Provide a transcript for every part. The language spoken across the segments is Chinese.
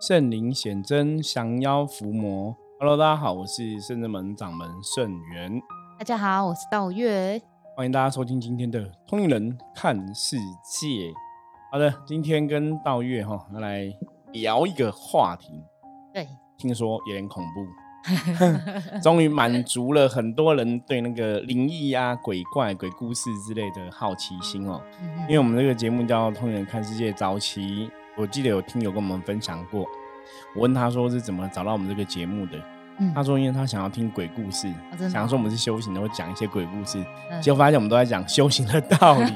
圣灵显真，降妖伏魔。Hello，大家好，我是圣真门掌门圣元。大家好，我是道月。欢迎大家收听今天的《通灵人看世界》。好的，今天跟道月哈来聊一个话题。对，听说有点恐怖，终于满足了很多人对那个灵异啊、鬼怪、鬼故事之类的好奇心哦。因为我们这个节目叫《通灵人看世界》，早期。我记得有听友跟我们分享过，我问他说是怎么找到我们这个节目的，他说因为他想要听鬼故事，想要说我们是修行的，会讲一些鬼故事，结果发现我们都在讲修行的道理，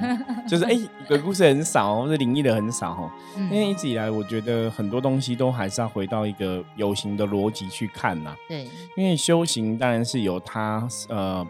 就是 哎鬼故事很少，或者灵异的很少哦。因为一直以来我觉得很多东西都还是要回到一个有形的逻辑去看呐。对，因为修行当然是有它呃。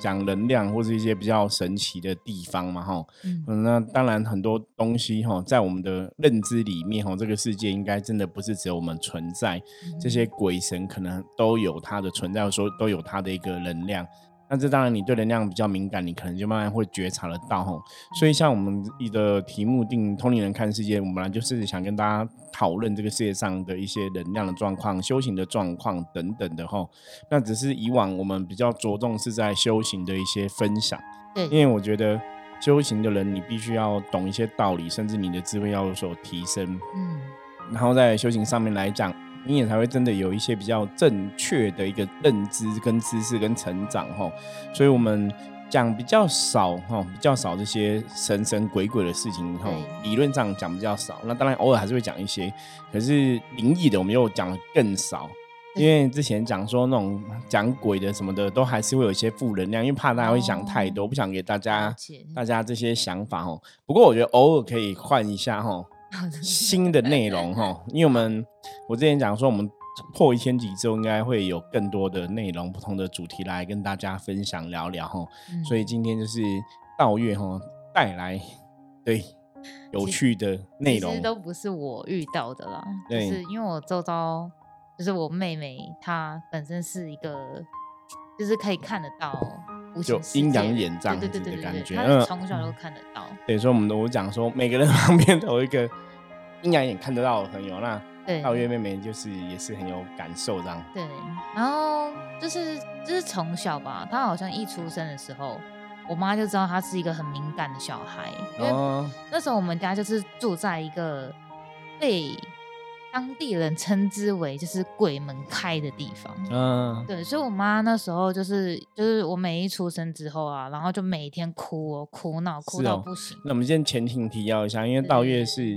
讲能量或是一些比较神奇的地方嘛，哈，嗯，那当然很多东西哈，在我们的认知里面哈，这个世界应该真的不是只有我们存在，这些鬼神可能都有它的存在，说都有它的一个能量。那这当然，你对能量比较敏感，你可能就慢慢会觉察得到吼。所以像我们的题目定“通灵人看世界”，我们本来就是想跟大家讨论这个世界上的一些能量的状况、修行的状况等等的吼。那只是以往我们比较着重是在修行的一些分享。对，因为我觉得修行的人，你必须要懂一些道理，甚至你的智慧要有所提升。嗯，然后在修行上面来讲。你也才会真的有一些比较正确的一个认知跟知识跟成长哈，所以我们讲比较少哈，比较少这些神神鬼鬼的事情哈，理论上讲比较少。那当然偶尔还是会讲一些，可是灵异的我们又讲的更少，因为之前讲说那种讲鬼的什么的，都还是会有一些负能量，因为怕大家会想太多，不想给大家大家这些想法哈。不过我觉得偶尔可以换一下哈。新的内容 哈，因为我们我之前讲说，我们破一千集之后，应该会有更多的内容、不同的主题来跟大家分享聊聊哈。所以今天就是道月哈带来对有趣的内容，其实都不是我遇到的啦，就是因为我周遭就是我妹妹，她本身是一个就是可以看得到，就阴阳眼这样子的感觉，嗯，从小就看得到。对，所以我们都讲说，每个人旁边都有一个。阴阳眼看得到的朋友，那道月妹妹就是也是很有感受这样。对，然后就是就是从小吧，她好像一出生的时候，我妈就知道她是一个很敏感的小孩，因为那时候我们家就是住在一个被当地人称之为就是鬼门开的地方。嗯，对，所以我妈那时候就是就是我每一出生之后啊，然后就每天哭哦，哭闹哭到不行。那我们先前情提要一下，因为道月是。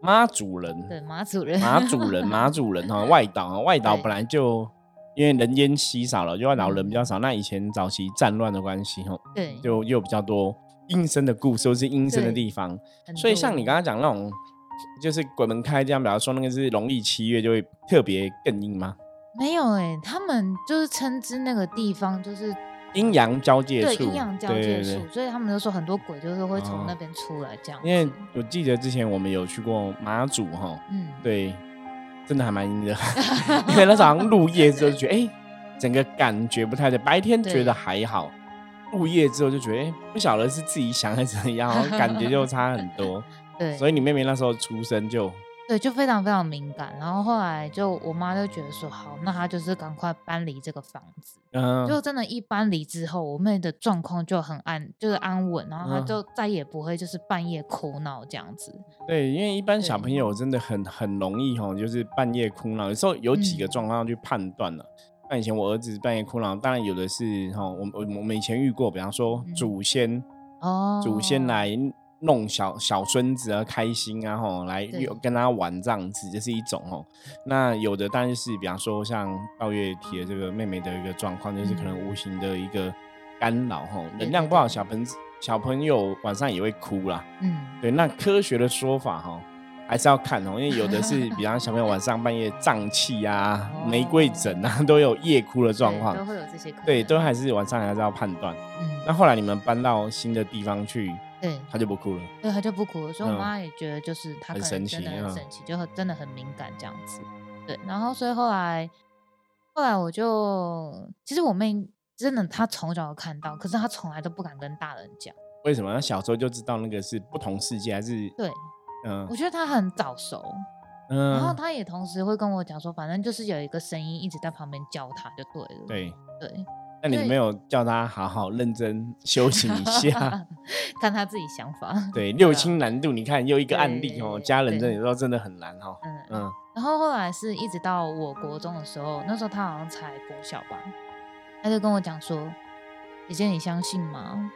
妈祖人，对妈祖人，妈祖人，妈祖人哈，外岛啊，外岛本来就因为人烟稀少了，就外岛人比较少。那以前早期战乱的关系哈，对，就又比较多阴森的故事，或是阴森的地方。所以像你刚刚讲那种，就是鬼门开这样，比方说那个是农历七月，就会特别更阴吗？没有哎，他们就是称之那个地方就是。阴阳交界处，对阴阳交界处，所以他们都说很多鬼就是会从那边出来这样。因为我记得之前我们有去过马祖哈，嗯，对，真的还蛮阴的。因为那早上入夜之后就觉得，哎，整个感觉不太对。白天觉得还好，入夜之后就觉得，哎，不晓得是自己想还是怎样，感觉就差很多。对，所以你妹妹那时候出生就。对，就非常非常敏感，然后后来就我妈就觉得说好，那她就是赶快搬离这个房子。嗯，就真的，一搬离之后，我妹的状况就很安，就是安稳，然后她就再也不会就是半夜哭闹这样子。对，因为一般小朋友真的很很容易哈，就是半夜哭闹。有时候有几个状况去判断了。那以前我儿子半夜哭闹，当然有的是哈，我我我们以前遇过，比方说祖先哦，祖先来。弄小小孙子啊，开心啊，吼，来有跟他玩这样子，这是一种哦。那有的当然是，比方说像道月提的这个妹妹的一个状况，就是可能无形的一个干扰，吼，能量不好，小朋小朋友晚上也会哭啦。嗯，对。那科学的说法，哈，还是要看哦，因为有的是，比方小朋友晚上半夜胀气啊、玫瑰疹啊，都有夜哭的状况，都会有这些。对，都还是晚上还是要判断。嗯。那后来你们搬到新的地方去。对，他就不哭了。对，他就不哭了。所以我妈也觉得，就是他可能真的很神奇，就真的很敏感这样子。对，然后所以后来，后来我就，其实我妹真的，她从小就看到，可是她从来都不敢跟大人讲。为什么？她小时候就知道那个是不同世界，还是？对，嗯，我觉得她很早熟。嗯，然后她也同时会跟我讲说，反正就是有一个声音一直在旁边教她，就对了。对对，那你没有叫他好好认真修行一下，看他自己想法。对，六亲难度，你看又一个案例哦，家人这里说真的很难哦。嗯嗯。然后后来是一直到我国中的时候，那时候他好像才国小吧，他就跟我讲说：“姐姐，你相信吗？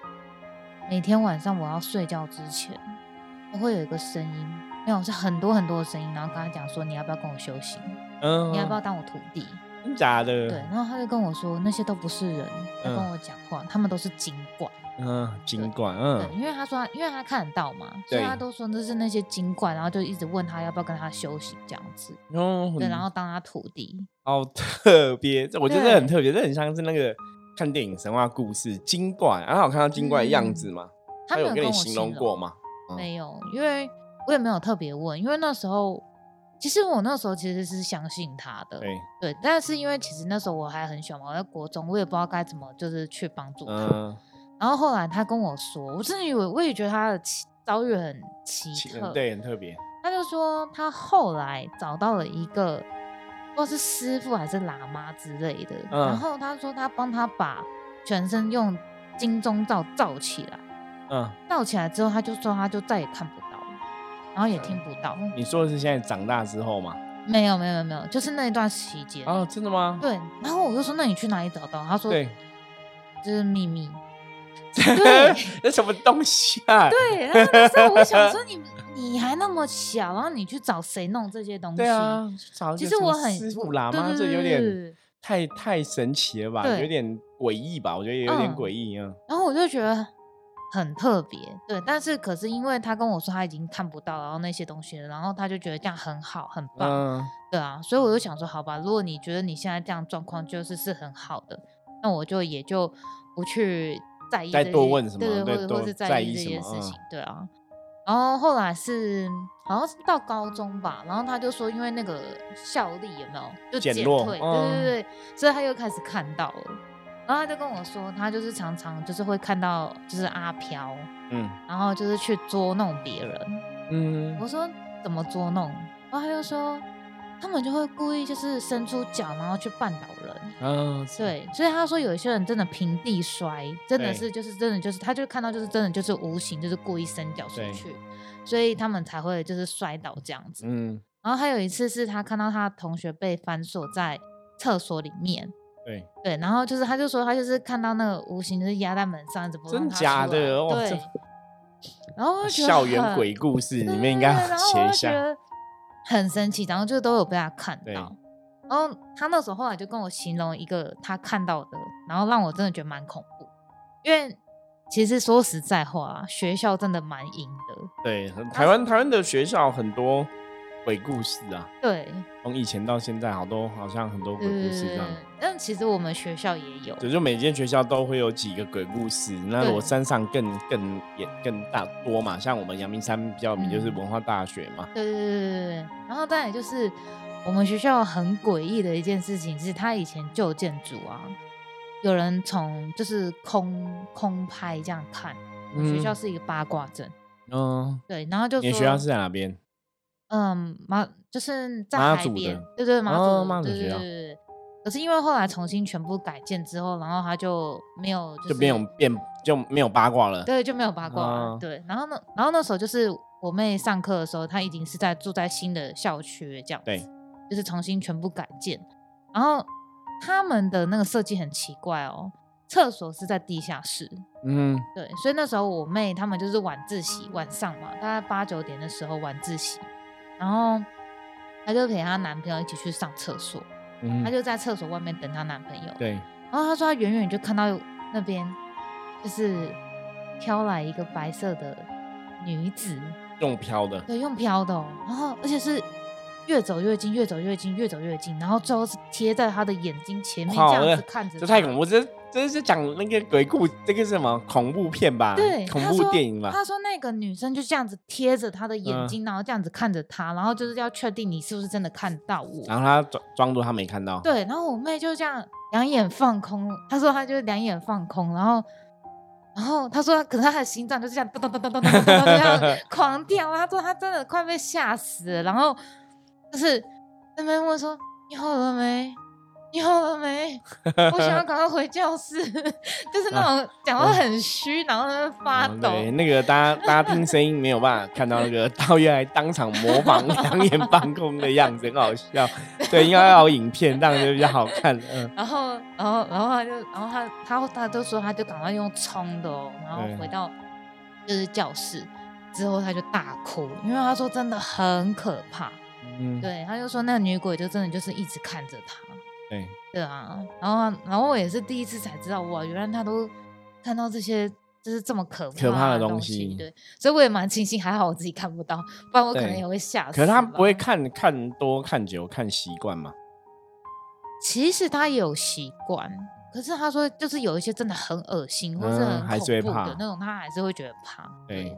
每天晚上我要睡觉之前，都会有一个声音，没有是很多很多的声音，然后跟他讲说，你要不要跟我修行？嗯，你要不要当我徒弟？假的？对。然后他就跟我说，那些都不是人在跟我讲话，他们都是精怪。”嗯，精怪，嗯，对，因为他说，因为他看得到嘛，所以他都说那是那些精怪，然后就一直问他要不要跟他修行这样子，哦，对，然后当他徒弟，好特别，我觉得很特别，这很像是那个看电影神话故事精怪，然后我看到精怪的样子吗？他有跟你形容过吗？没有，因为我也没有特别问，因为那时候其实我那时候其实是相信他的，对，对，但是因为其实那时候我还很小嘛，我在国中，我也不知道该怎么就是去帮助他。然后后来他跟我说，我真的以为我也觉得他的奇遭遇很奇特，对，很特别。他就说他后来找到了一个，不知道是师傅还是喇嘛之类的。然后他说他帮他把全身用金钟罩罩起来，嗯，罩起来之后他就说他就再也看不到，然后也听不到。你说的是现在长大之后吗？没有没有没有，就是那一段期间。哦，真的吗？对。然后我就说那你去哪里找到？他说对，这是秘密。对，那什么东西啊？对，然后那时候我想说，你 你还那么小，然后你去找谁弄这些东西？对啊，找其实我很师傅喇嘛，这有点太太神奇了吧？有点诡异吧？我觉得也有点诡异啊。然后我就觉得很特别，对。但是可是因为他跟我说他已经看不到，然后那些东西了，然后他就觉得这样很好，很棒，对啊。所以我就想说，好吧，如果你觉得你现在这样状况就是是很好的，那我就也就不去。在意再多问什么？对对，或者或是在意这件事情，对啊。然后后来是好像是到高中吧，然后他就说，因为那个效力有没有就减退，对对对，所以他又开始看到了。然后他就跟我说，他就是常常就是会看到就是阿飘，嗯，然后就是去捉弄别人，嗯。我说怎么捉弄？然后他就说。他们就会故意就是伸出脚，然后去绊倒人。嗯，对，所以他说有一些人真的平地摔，真的是就是真的就是，他就看到就是真的就是无形就是故意伸脚出去，所以他们才会就是摔倒这样子。嗯，然后还有一次是他看到他同学被反锁在厕所里面。对对，然后就是他就说他就是看到那个无形就是压在门上，怎么真假的？对。然后校园鬼故事里面应该写一下。很生气，然后就都有被他看到，然后他那时候后来就跟我形容一个他看到的，然后让我真的觉得蛮恐怖，因为其实说实在话，学校真的蛮阴的。对，台湾台湾的学校很多。鬼故事啊，对，从以前到现在，好多好像很多鬼故事这样。但其实我们学校也有，就就每间学校都会有几个鬼故事。那我山上更更也更大多嘛，像我们阳明山比较名就是文化大学嘛。对对对对对。然后再来就是我们学校很诡异的一件事情，是它以前旧建筑啊，有人从就是空空拍这样看，我学校是一个八卦阵。嗯，对，然后就你学校是在哪边？嗯，马就是在海边，对对，马祖，对对对。可是因为后来重新全部改建之后，然后他就没有，就没有变，就没有八卦了。对，就没有八卦了。对，然后呢，然后那时候就是我妹上课的时候，她已经是在住在新的校区这样。对，就是重新全部改建。然后他们的那个设计很奇怪哦，厕所是在地下室。嗯，对，所以那时候我妹他们就是晚自习，晚上嘛，大概八九点的时候晚自习。然后她就陪她男朋友一起去上厕所，她就在厕所外面等她男朋友。对。然后她说她远远就看到那边就是飘来一个白色的女子，用飘的。对，用飘的。然后而且是越走越近，越走越近，越走越近，然后最后是贴在她的眼睛前面这样子看着。这太恐怖！这。这是讲那个鬼故，这个是什么恐怖片吧？对，恐怖电影吧？他说那个女生就这样子贴着他的眼睛，然后这样子看着他，然后就是要确定你是不是真的看到我。然后他装装作他没看到。对，然后我妹就这样两眼放空。他说他就是两眼放空，然后然后他说可是他的心脏就是这样咚咚咚咚咚咚咚这样狂跳。他说他真的快被吓死了。然后就是那边问说你好了没？你好了没？我想要赶快回教室，就是那种讲话很虚，然后在发抖。对，那个大家大家听声音没有办法看到那个道月还当场模仿 两眼放空的样子，很好笑。对，应该要有影片，这样就比较好看。嗯。然后，然后，然后他就，然后他他他都说，他就赶快用冲的哦，然后回到就是教室之后，他就大哭，因为他说真的很可怕。嗯。对，他就说那个女鬼就真的就是一直看着他。对对啊，然后然后我也是第一次才知道哇，原来他都看到这些就是这么可怕可怕的东西，对，所以我也蛮庆幸，还好我自己看不到，不然我可能也会吓死。可是他不会看看多看久看习惯吗？其实他也有习惯，可是他说就是有一些真的很恶心或是很恐怖的那种，他还是会觉得怕。对。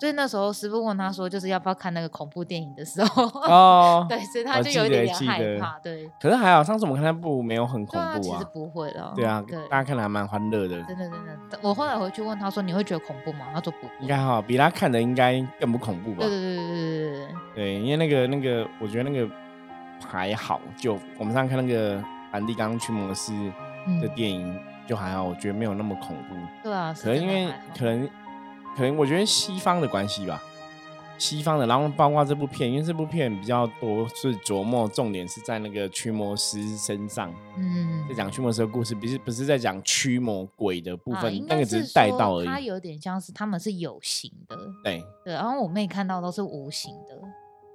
所以那时候师傅问他说，就是要不要看那个恐怖电影的时候，哦，对，所以他就有一点点害怕，对。可是还好，上次我们看那部没有很恐怖啊，其实不会的。对啊，大家看的还蛮欢乐的。真的真的，我后来回去问他说，你会觉得恐怖吗？他说不。应该哈，比他看的应该更不恐怖吧？对对对对对对对。对，因为那个那个，我觉得那个还好，就我们上次看那个梵蒂冈驱魔师的电影就还好，我觉得没有那么恐怖。对啊，可能因为可能可能我觉得西方的关系吧。西方的，然后包括这部片，因为这部片比较多是琢磨重点是在那个驱魔师身上，嗯，在讲驱魔师的故事，不是不是在讲驱魔鬼的部分，那个只是带到而已。它有点像是他们是有形的，对对，然后我妹看到都是无形的，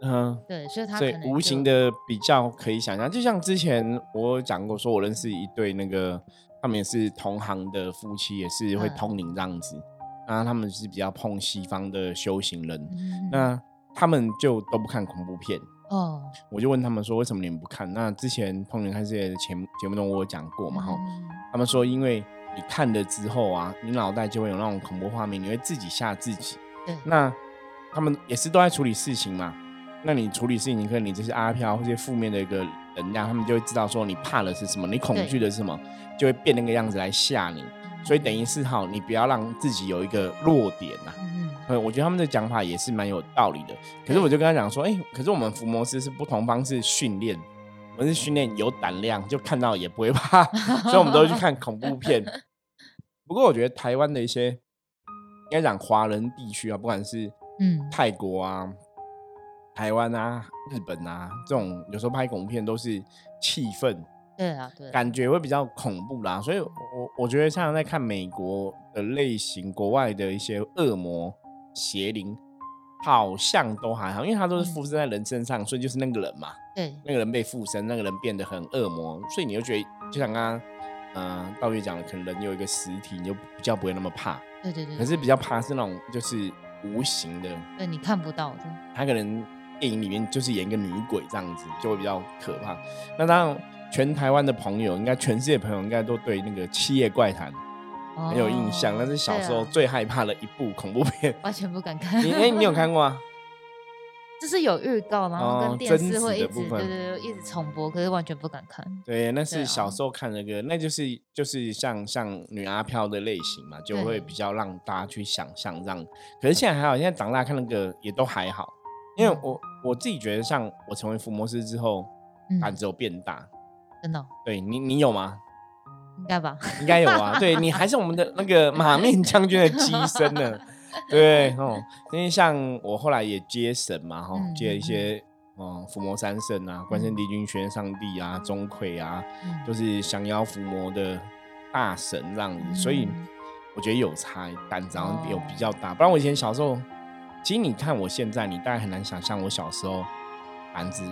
嗯，对，所以它所以无形的比较可以想象，就像之前我讲过，说我认识一对那个他们也是同行的夫妻，也是会通灵这样子。然后他们是比较碰西方的修行人，那他们就都不看恐怖片哦。我就问他们说，为什么你们不看？那之前碰人看世界的前节目中我有讲过嘛，哈。他们说，因为你看了之后啊，你脑袋就会有那种恐怖画面，你会自己吓自己。对那他们也是都在处理事情嘛。那你处理事情，可能你这些阿飘或者负面的一个能量，他们就会知道说你怕的是什么，你恐惧的是什么，就会变那个样子来吓你。所以等于是好，你不要让自己有一个弱点呐。嗯，我觉得他们的讲法也是蛮有道理的。可是我就跟他讲说，哎，可是我们伏魔师是不同方式训练，我们是训练有胆量，就看到也不会怕，所以我们都会去看恐怖片。不过我觉得台湾的一些应该讲华人地区啊，不管是嗯泰国啊、台湾啊、日本啊，这种有时候拍恐怖片都是气氛。对啊，对，感觉会比较恐怖啦，所以我我觉得像在看美国的类型，国外的一些恶魔邪灵，好像都还好，因为它都是附身在人身上，所以就是那个人嘛，对，那个人被附身，那个人变得很恶魔，所以你就觉得，就像刚刚嗯道月讲的，可能人有一个实体，你就比较不会那么怕，对对对，可是比较怕是那种就是无形的，对你看不到的，他可能电影里面就是演一个女鬼这样子，就会比较可怕。那当然。全台湾的朋友，应该全世界朋友应该都对那个《七夜怪谈》很有印象，那是小时候最害怕的一部恐怖片，完全不敢看。你哎，你有看过啊？就是有预告，然后跟电视会一直对对对一直重播，可是完全不敢看。对，那是小时候看那个，那就是就是像像女阿飘的类型嘛，就会比较让大家去想象这样。可是现在还好，现在长大看那个也都还好，因为我我自己觉得，像我成为伏魔师之后，胆子有变大。真的，对你，你有吗？应该吧，应该有啊。对你还是我们的那个 马面将军的机身呢。对哦，因为像我后来也接神嘛，哈，接一些嗯伏魔三圣啊，关圣帝君、玄上帝啊、钟馗啊，就是降妖伏魔的大神这样子。所以我觉得有差，胆子有比较大。不然我以前小时候，其实你看我现在，你大概很难想象我小时候胆子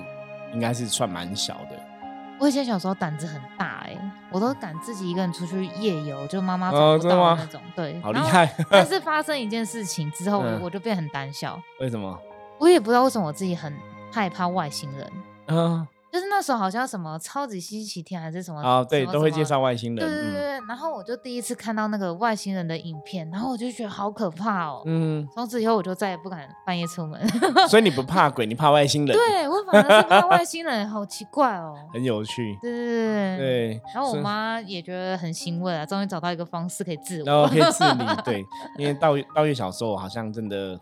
应该是算蛮小的。我以前小时候胆子很大哎，我都敢自己一个人出去夜游，就妈妈找不到那种。对，好厉害。但 是发生一件事情之后，我就变很胆小。为什么？我也不知道为什么我自己很害怕外星人。嗯。就是那时候好像什么超级星期天还是什么啊，对，都会介绍外星人。对对对对，然后我就第一次看到那个外星人的影片，然后我就觉得好可怕哦。嗯。从此以后我就再也不敢半夜出门。所以你不怕鬼，你怕外星人？对我反而是怕外星人，好奇怪哦。很有趣。对对对对。然后我妈也觉得很欣慰啊，终于找到一个方式可以治我。然后可以治你，对，因为道道月小时候好像真的。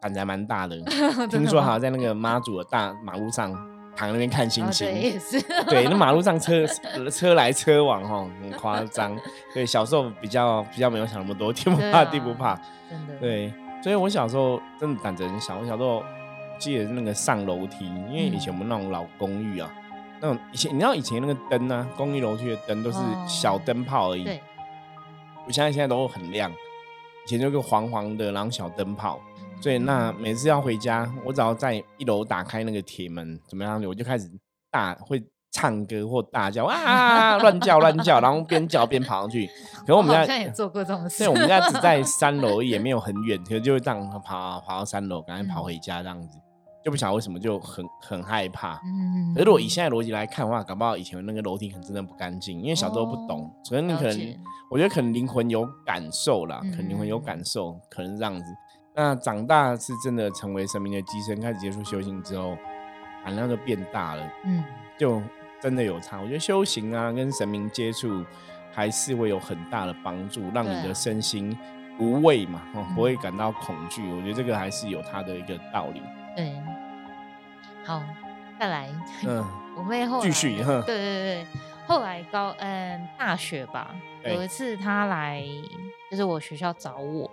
胆子还蛮大的，听说好像在那个妈祖的大马路上躺那边看星星，对，也是，对，那马路上车 车来车往哈，很夸张。对，小时候比较比较没有想那么多，天不怕地不怕，真的。对，所以我小时候真的胆子很小，我小时候记得那个上楼梯，因为以前我们那种老公寓啊，那种以前你知道以前那个灯呢，公寓楼梯的灯都是小灯泡而已，对。我现在现在都很亮，以前就个黄黄的，然后小灯泡，所以那每次要回家，我只要在一楼打开那个铁门，怎么样，我就开始大会唱歌或大叫啊，乱叫乱叫，然后边叫边跑上去。可我们家也做过这种事，对，我们家只在三楼，也没有很远，可就会这样跑跑到三楼，赶快跑回家这样子。就不晓得为什么就很很害怕。嗯，可是如果以现在逻辑来看的话，搞不好以前那个楼梯可能真的不干净，因为小时候不懂。所以你可能，我觉得可能灵魂有感受啦，可能灵魂有感受，可能这样子。那长大是真的成为神明的机身，开始接触修行之后，胆量就变大了。嗯，就真的有差。我觉得修行啊，跟神明接触，还是会有很大的帮助，让你的身心无畏嘛，不会感到恐惧。我觉得这个还是有它的一个道理。对。好，再来。嗯，我妹后继续。对对对，后来高嗯大学吧，有一次他来，就是我学校找我，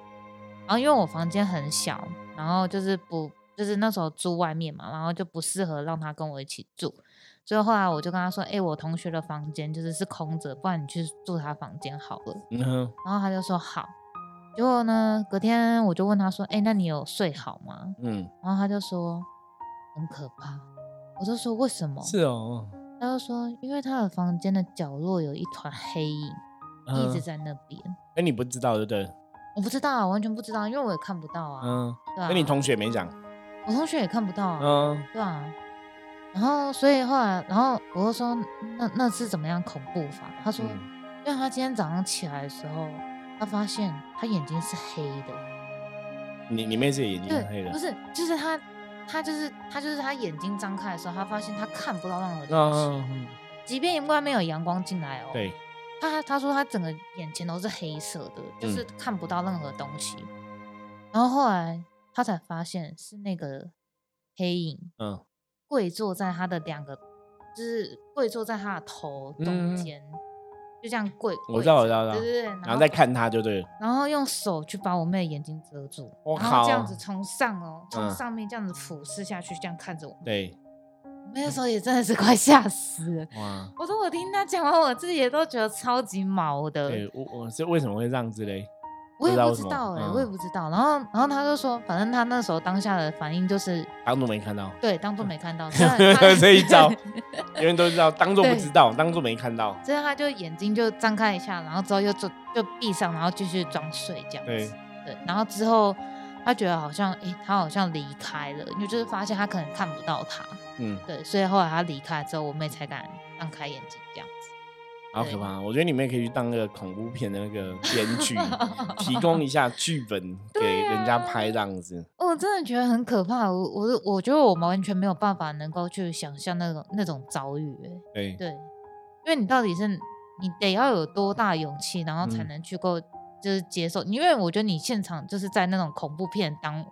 然后因为我房间很小，然后就是不就是那时候住外面嘛，然后就不适合让他跟我一起住，所以后来我就跟他说：“哎，我同学的房间就是是空着，不然你去住他房间好了。”嗯，然后他就说好。结果呢，隔天我就问他说：“哎，那你有睡好吗？”嗯，然后他就说。很可怕，我就说为什么？是哦，他就说因为他的房间的角落有一团黑影，一直在那边。哎，你不知道对不对？我不知道，完全不知道，因为我也看不到啊。嗯，对啊。那你同学没讲？我同学也看不到啊。嗯，对啊。然后，所以后来，然后我就说，那那是怎么样恐怖法？他说，因为他今天早上起来的时候，他发现他眼睛是黑的。你你妹是眼睛是黑的？不是，就是他。他就是他就是他眼睛张开的时候，他发现他看不到任何东西，即便外面有阳光进来哦。对，他他说他整个眼前都是黑色的，就是看不到任何东西。然后后来他才发现是那个黑影，嗯，跪坐在他的两个，就是跪坐在他的头中间。就这样跪，我知道，我知道，对对对，然后再看他就对，然后用手去把我妹的眼睛遮住，然后这样子从上哦，从上面这样子俯视下去，这样看着我。对，那时候也真的是快吓死了。哇！我说我听他讲完，我自己也都觉得超级毛的。对，我我是为什么会这样子嘞？我也不知道哎，我也不知道。然后，然后他就说，反正他那时候当下的反应就是当做没看到。对，当做没看到。这一招，因为都知道，当做不知道，当做没看到。之后他就眼睛就张开一下，然后之后又就就闭上，然后继续装睡这样子。对。然后之后他觉得好像，哎，他好像离开了，因为就是发现他可能看不到他。嗯。对，所以后来他离开之后，我妹才敢张开眼睛这样子。好可怕！我觉得你们也可以去当那个恐怖片的那个编剧，提供一下剧本 给人家拍这样子。我真的觉得很可怕，我我我觉得我们完全没有办法能够去想象那种那种遭遇。哎，对，因为你到底是你得要有多大勇气，然后才能去够就是接受？因为我觉得你现场就是在那种恐怖片当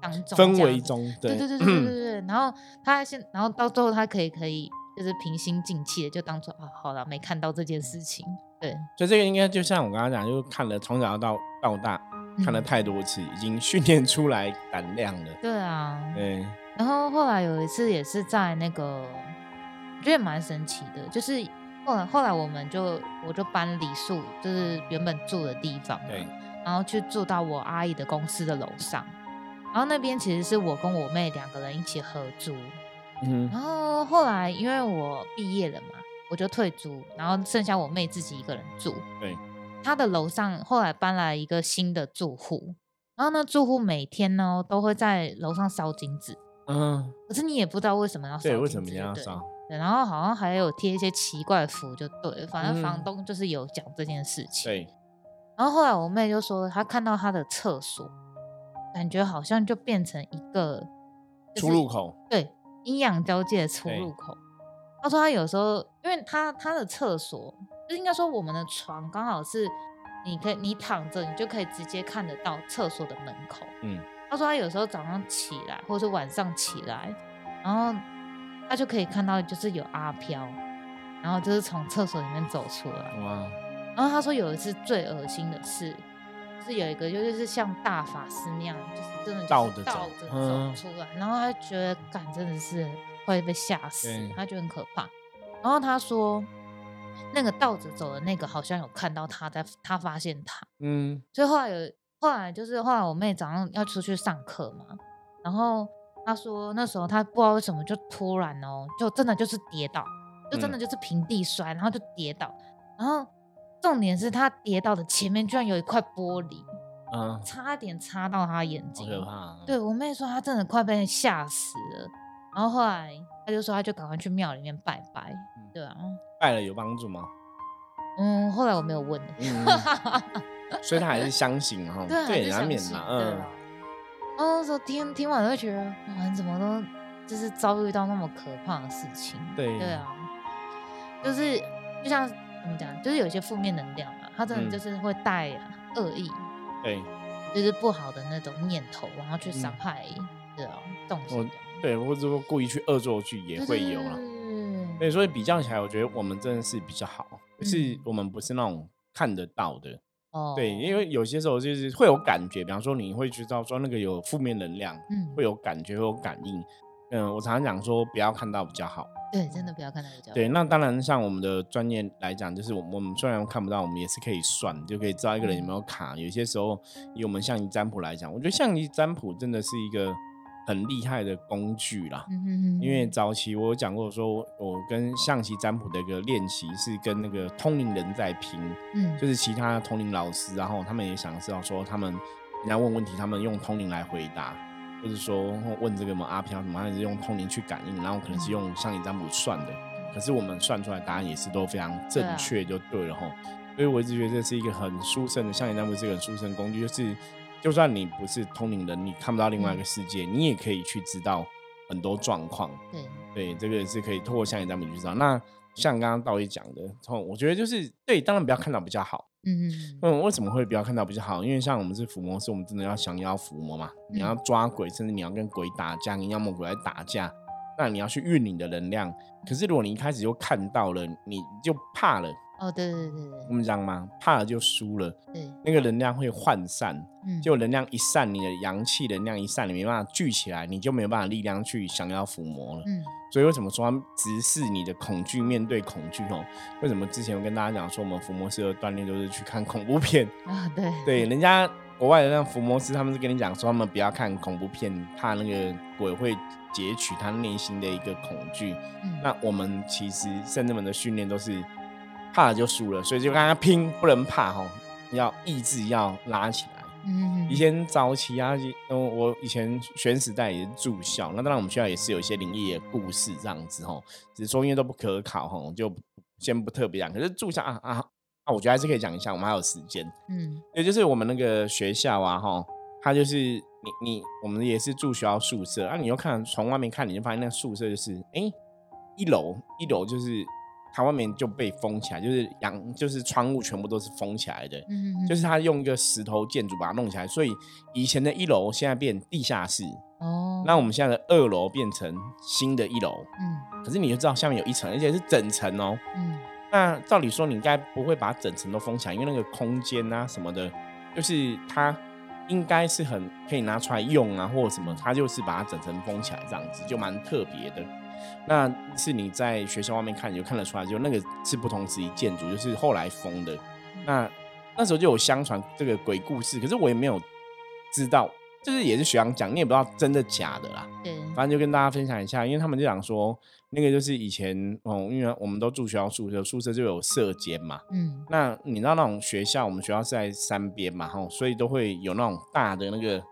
当中氛围中，对对对对对对对。然后他现，然后到最后他可以可以。就是平心静气的，就当做啊，好了，没看到这件事情。对，所以这个应该就像我刚刚讲，就是看了从小到到大看了太多次，已经训练出来胆量了。对啊，对。然后后来有一次也是在那个，我觉得蛮神奇的，就是后来后来我们就我就搬离宿，就是原本住的地方，对，然后去住到我阿姨的公司的楼上，然后那边其实是我跟我妹两个人一起合租。嗯然后后来，因为我毕业了嘛，我就退租，然后剩下我妹自己一个人住。对，她的楼上后来搬来一个新的住户，然后那，住户每天呢都会在楼上烧金子。嗯，可是你也不知道为什么要烧，对，为什么要烧？对，然后好像还有贴一些奇怪符，就对，反正房东就是有讲这件事情。对，然后后来我妹就说，她看到她的厕所，感觉好像就变成一个出入口。对。阴阳交界的出入口。她说她有时候，因为她她的厕所，就应该说我们的床刚好是，你可以你躺着，你就可以直接看得到厕所的门口。嗯。他他说她有时候早上起来，或者是晚上起来，然后他就可以看到就是有阿飘，然后就是从厕所里面走出来。哇！然后他说有一次最恶心的事，是有一个就是像大法师那样，就是真的倒着倒着走出来，然后他觉得感真的是会被吓死，他觉得很可怕。然后他说。那个倒着走的那个好像有看到他在，他发现他，嗯，所以后来有后来就是后来我妹早上要出去上课嘛，然后她说那时候他不知道为什么就突然哦，就真的就是跌倒，就真的就是平地摔，然后就跌倒，然后重点是他跌倒的前面居然有一块玻璃，嗯，差点擦到他眼睛，可怕。对我妹说她真的快被吓死了，然后后来她就说她就赶快去庙里面拜拜，对啊。拜了有帮助吗？嗯，后来我没有问。所以他还是相信哈，对，难免嘛，嗯。哦，说听听完会觉得，哇，你怎么都就是遭遇到那么可怕的事情？对，对啊，就是就像怎么讲，就是有些负面能量嘛，他真的就是会带恶意，对，就是不好的那种念头，然后去伤害这种动机，对，或者说故意去恶作剧也会有啊。对，所以比较起来，我觉得我们真的是比较好，是我们不是那种看得到的。哦，对，因为有些时候就是会有感觉，比方说你会知道说那个有负面能量，嗯，会有感觉，会有感应。嗯，我常常讲说不要看到比较好。对，真的不要看到比较好。对，那当然像我们的专业来讲，就是我我们虽然看不到，我们也是可以算，就可以知道一个人有没有卡。有些时候以我们象棋占卜来讲，我觉得象棋占卜真的是一个。很厉害的工具啦，因为早期我有讲过，说我跟象棋占卜的一个练习是跟那个通灵人在拼，嗯，就是其他通灵老师，然后他们也想知道说，他们人家问问题，他们用通灵来回答，或是说问这个什么阿飘什么，还是用通灵去感应，然后可能是用象棋占卜算的，可是我们算出来答案也是都非常正确，就对了哈。所以我一直觉得这是一个很殊胜的象棋占卜，是一个很殊胜工具，就是。就算你不是通灵人，你看不到另外一个世界，你也可以去知道很多状况。对对，这个是可以透过像你这样去知道。那像刚刚道义讲的，从我觉得就是对，当然不要看到比较好。嗯嗯嗯。为什么会不要看到比较好？因为像我们是伏魔，师我们真的要降妖伏魔嘛。你要抓鬼，甚至你要跟鬼打架，跟妖魔鬼来打架，那你要去运你的能量。可是如果你一开始就看到了，你就怕了。哦，对对对对，我们讲嘛，怕了就输了。对，那个能量会涣散，嗯，就能量一散，你的阳气能量一散，你没办法聚起来，你就没有办法力量去想要伏魔了。嗯，所以为什么说直视你的恐惧，面对恐惧哦？为什么之前我跟大家讲说，我们伏魔师的锻炼都是去看恐怖片啊？对，对，人家国外的那伏魔师，他们是跟你讲说，他们不要看恐怖片，怕那个鬼会截取他内心的一个恐惧。嗯，那我们其实圣人们的训练都是。怕了就输了，所以就跟他拼，不能怕哈，要意志要拉起来。嗯，以前早期啊，嗯，我以前学时代也是住校，那当然我们学校也是有一些灵异的故事这样子哈，只是说因为都不可考哈，就先不特别讲。可是住校啊啊啊，我觉得还是可以讲一下，我们还有时间。嗯，也就是我们那个学校啊哈，它就是你你我们也是住学校宿舍，啊，你又看从外面看，你就发现那宿舍就是哎一楼一楼就是。它外面就被封起来，就是阳，就是窗户全部都是封起来的。嗯，就是它用一个石头建筑把它弄起来，所以以前的一楼现在变地下室。哦，那我们现在的二楼变成新的一楼。嗯，可是你就知道下面有一层，而且是整层哦。嗯，那照理说你应该不会把整层都封起来，因为那个空间啊什么的，就是它应该是很可以拿出来用啊，或者什么，它就是把它整层封起来这样子，就蛮特别的。那是你在学校外面看，你就看得出来，就那个是不同时期建筑，就是后来封的。那那时候就有相传这个鬼故事，可是我也没有知道，就是也是学长讲，你也不知道真的假的啦。对，反正就跟大家分享一下，因为他们就讲说，那个就是以前哦，因为我们都住学校宿舍，宿舍就有舍间嘛。嗯，那你知道那种学校，我们学校是在山边嘛，吼，所以都会有那种大的那个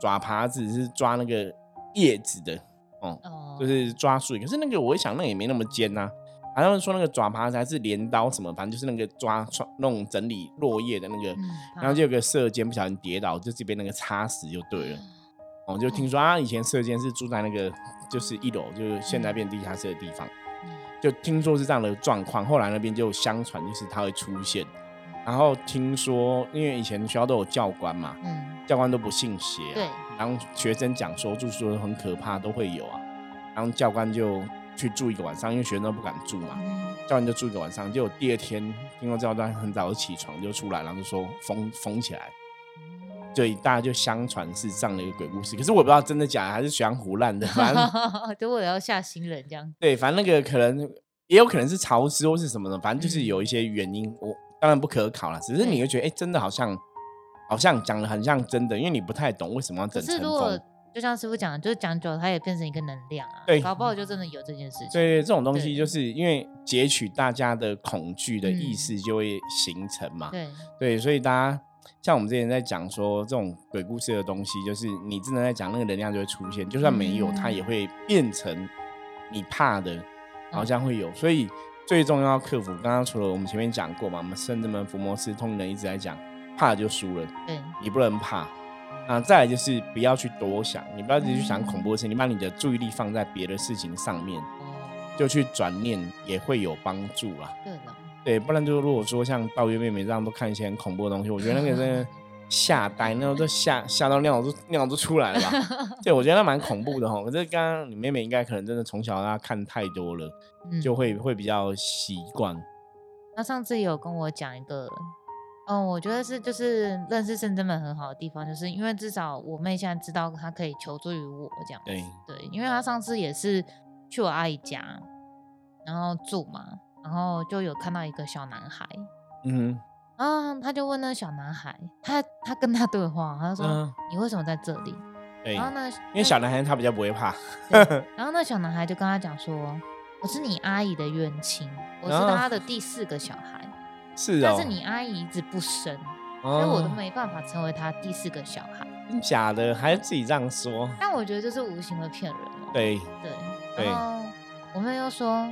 爪耙子，是抓那个叶子的。哦，就是抓树，可是那个我一想，那也没那么尖呐。好像说那个爪耙才是镰刀什么，反正就是那个抓那种整理落叶的那个，然后就有个射箭不小心跌倒，就这边那个插死就对了。哦，就听说啊，以前射箭是住在那个就是一楼，就是现在变地下室的地方，就听说是这样的状况。后来那边就相传就是他会出现，然后听说因为以前学校都有教官嘛，嗯，教官都不信邪，对，然后学生讲说住宿很可怕，都会有啊。然后教官就去住一个晚上，因为学生都不敢住嘛，教官就住一个晚上。结果第二天听说教官很早就起床就出来，然后就说封封起来。所以大家就相传是这样的一个鬼故事，可是我不知道真的假的，还是喜欢胡乱的，反正 就为了要吓新人这样。对，反正那个可能也有可能是潮湿或是什么的，反正就是有一些原因，我当然不可考了。只是你会觉得，哎，真的好像好像讲的很像真的，因为你不太懂为什么要整成风。就像师傅讲的，就是讲久了，它也变成一个能量啊。对，搞不好就真的有这件事情。对，这种东西就是因为截取大家的恐惧的意识，就会形成嘛。对，对，所以大家。像我们之前在讲说这种鬼故事的东西，就是你真的在讲那个能量就会出现，就算没有，它也会变成你怕的，好像会有。所以最重要克服，刚刚除了我们前面讲过嘛，我们圣智门伏魔师通灵人一直在讲，怕就输了，对，你不能怕。啊，再来就是不要去多想，你不要一直去想恐怖的事情，你把你的注意力放在别的事情上面，就去转念也会有帮助啦。对的。对，不然就如果说像道月妹妹这样都看一些很恐怖的东西，我觉得那个真的 吓呆，那种都吓吓到尿都尿都出来了吧？对，我觉得那蛮恐怖的哈。可是刚刚你妹妹应该可能真的从小她看太多了，就会会比较习惯。那上次有跟我讲一个，嗯，我觉得是就是认识圣真门很好的地方，就是因为至少我妹现在知道她可以求助于我这样。对对，因为她上次也是去我阿姨家，然后住嘛。然后就有看到一个小男孩，嗯，然后他就问那个小男孩，他他跟他对话，他就说：“你为什么在这里？”然后呢，因为小男孩他比较不会怕，然后那小男孩就跟他讲说：“我是你阿姨的冤亲，我是他的第四个小孩，是但是你阿姨一直不生，所以我都没办法成为她第四个小孩。”假的，还是自己这样说？但我觉得这是无形的骗人。对对，然后我妹又说。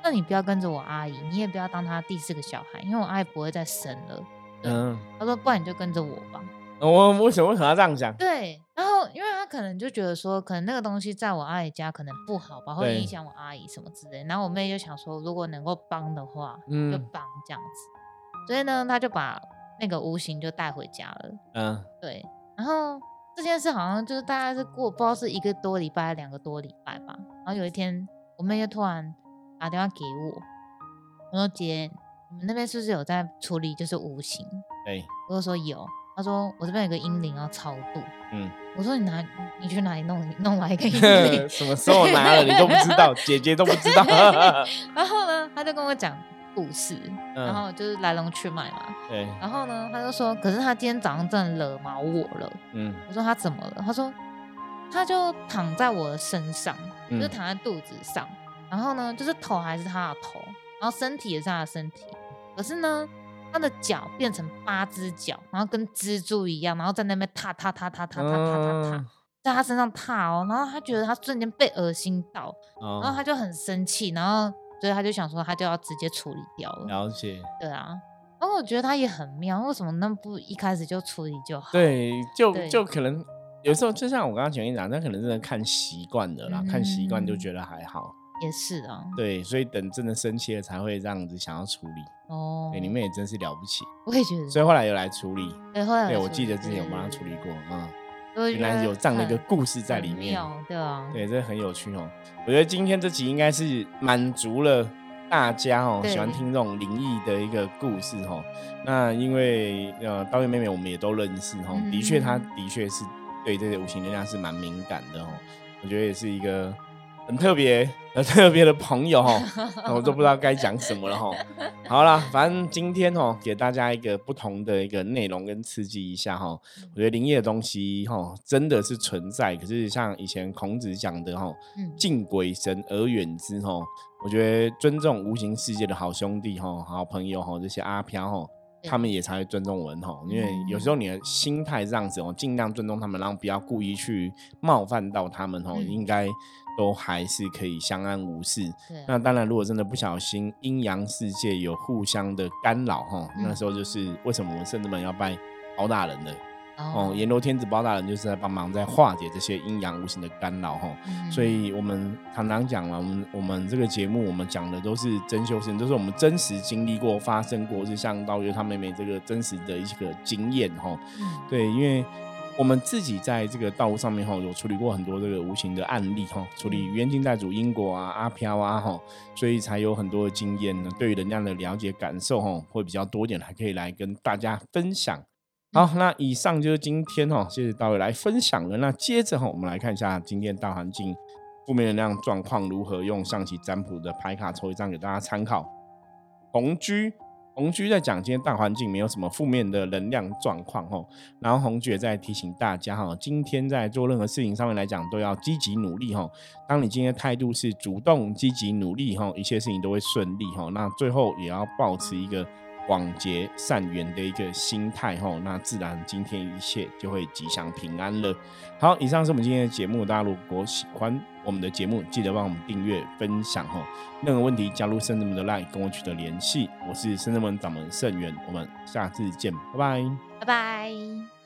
那你不要跟着我阿姨，你也不要当她第四个小孩，因为我阿姨不会再生了。嗯，她说不然你就跟着我吧。我为什么为什么要这样讲？对，然后因为他可能就觉得说，可能那个东西在我阿姨家可能不好吧，会影响我阿姨什么之类。然后我妹就想说，如果能够帮的话，嗯就帮这样子。所以呢，他就把那个无形就带回家了。嗯，对。然后这件事好像就是大概是过不知道是一个多礼拜，两个多礼拜吧。然后有一天，我妹就突然。打电话给我，我说姐，你们那边是不是有在处理就是无形？对，我就说有。他说我这边有个阴灵要超度。嗯，我说你拿你去哪里弄弄来一个阴 灵？什么时候拿了你都不知道，姐姐都不知道。然后呢，他就跟我讲故事，然后就是来龙去脉嘛。对。然后呢，他就说，可是他今天早上真的惹毛我了。嗯。我说他怎么了？他说他就躺在我的身上，就躺在肚子上。然后呢，就是头还是他的头，然后身体也是他的身体，可是呢，他的脚变成八只脚，然后跟蜘蛛一样，然后在那边踏踏踏踏踏踏踏踏踏，在他身上踏哦，然后他觉得他瞬间被恶心到，然后他就很生气，然后所以他就想说他就要直接处理掉了。了解。对啊，然后我觉得他也很妙，为什么那不一开始就处理就好？对，就就可能有时候就像我刚刚前面讲，那可能真的看习惯了啦，看习惯就觉得还好。也是啊，对，所以等真的生气了才会这样子想要处理哦。对，你们也真是了不起，我也觉得。所以后来有来处理，对，后来对我记得之前有帮他处理过，嗯，原来有这样的一个故事在里面，对啊，对，这很有趣哦。我觉得今天这集应该是满足了大家哦，喜欢听这种灵异的一个故事哦。那因为呃，刀月妹妹我们也都认识哦，的确，她的确是对这些五行能量是蛮敏感的哦。我觉得也是一个。很特别、很特别的朋友哈，我都不知道该讲什么了哈。好了，反正今天哦，给大家一个不同的一个内容跟刺激一下哈。我觉得灵异的东西哈，真的是存在。可是像以前孔子讲的哈，敬鬼神而远之哈。我觉得尊重无形世界的好兄弟哈、好朋友哈，这些阿飘哈。他们也才会尊重我们哈，因为有时候你的心态这样子哦，尽量尊重他们，然后不要故意去冒犯到他们哦，应该都还是可以相安无事。那当然，如果真的不小心阴阳世界有互相的干扰哈，那时候就是为什么我们圣子们要拜包大人的。哦，阎罗天子包大人就是在帮忙，在化解这些阴阳无形的干扰哈。所以，我们常常讲了，我们我们这个节目，我们讲的都是真修身，都是我们真实经历过、发生过，就像道月他妹妹这个真实的一个经验哈。对，因为我们自己在这个道路上面哈，有处理过很多这个无形的案例哈，处理冤亲债主、因果啊、阿飘啊哈，所以才有很多的经验呢。对于人家的了解感受哈，会比较多一点，还可以来跟大家分享。好，那以上就是今天哈，谢谢大卫来分享了。那接着哈，我们来看一下今天大环境负面能量状况如何，用象棋占卜的牌卡抽一张给大家参考。红居。红居在讲今天大环境没有什么负面的能量状况吼，然后红爵在提醒大家哈，今天在做任何事情上面来讲都要积极努力哈。当你今天态度是主动积极努力哈，一切事情都会顺利哈。那最后也要保持一个。广结善缘的一个心态吼，那自然今天一切就会吉祥平安了。好，以上是我们今天的节目，大家如果喜欢我们的节目，记得帮我们订阅、分享吼。任何问题加入圣人们的 line 跟我取得联系，我是圣人们掌门圣元，我们下次见，拜拜，拜拜。